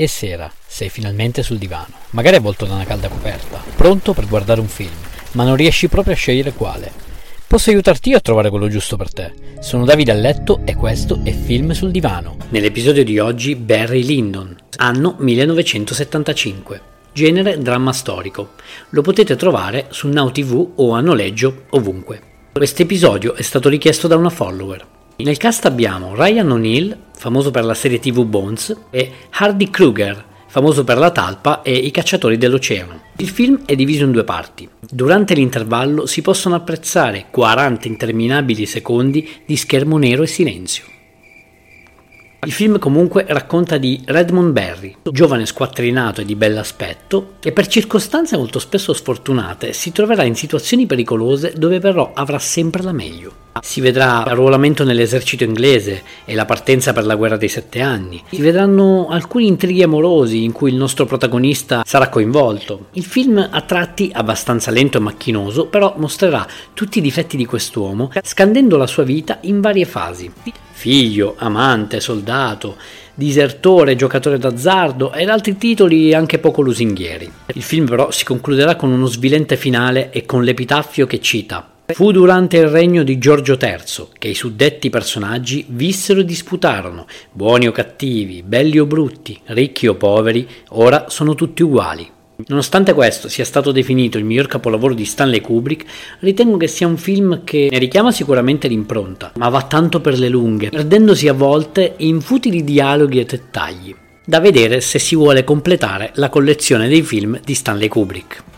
e sera, sei finalmente sul divano, magari avvolto da una calda coperta, pronto per guardare un film, ma non riesci proprio a scegliere quale. Posso aiutarti io a trovare quello giusto per te. Sono Davide a letto e questo è Film sul divano. Nell'episodio di oggi Barry Lyndon, anno 1975. Genere dramma storico. Lo potete trovare su Now TV o a noleggio ovunque. Questo episodio è stato richiesto da una follower. Nel cast abbiamo Ryan O'Neill, famoso per la serie TV Bones, e Hardy Kruger, famoso per la talpa e i cacciatori dell'oceano. Il film è diviso in due parti. Durante l'intervallo si possono apprezzare 40 interminabili secondi di schermo nero e silenzio. Il film comunque racconta di Redmond Barry, giovane squattrinato e di bell'aspetto, che per circostanze molto spesso sfortunate si troverà in situazioni pericolose dove però avrà sempre la meglio. Si vedrà l'arruolamento nell'esercito inglese e la partenza per la guerra dei sette anni. Si vedranno alcuni intrighi amorosi in cui il nostro protagonista sarà coinvolto. Il film a tratti abbastanza lento e macchinoso, però mostrerà tutti i difetti di quest'uomo, scandendo la sua vita in varie fasi figlio, amante, soldato, disertore, giocatore d'azzardo ed altri titoli anche poco lusinghieri. Il film però si concluderà con uno svilente finale e con l'epitaffio che cita Fu durante il regno di Giorgio III che i suddetti personaggi vissero e disputarono, buoni o cattivi, belli o brutti, ricchi o poveri, ora sono tutti uguali. Nonostante questo sia stato definito il miglior capolavoro di Stanley Kubrick, ritengo che sia un film che ne richiama sicuramente l'impronta, ma va tanto per le lunghe, perdendosi a volte in futili dialoghi e dettagli. Da vedere se si vuole completare la collezione dei film di Stanley Kubrick.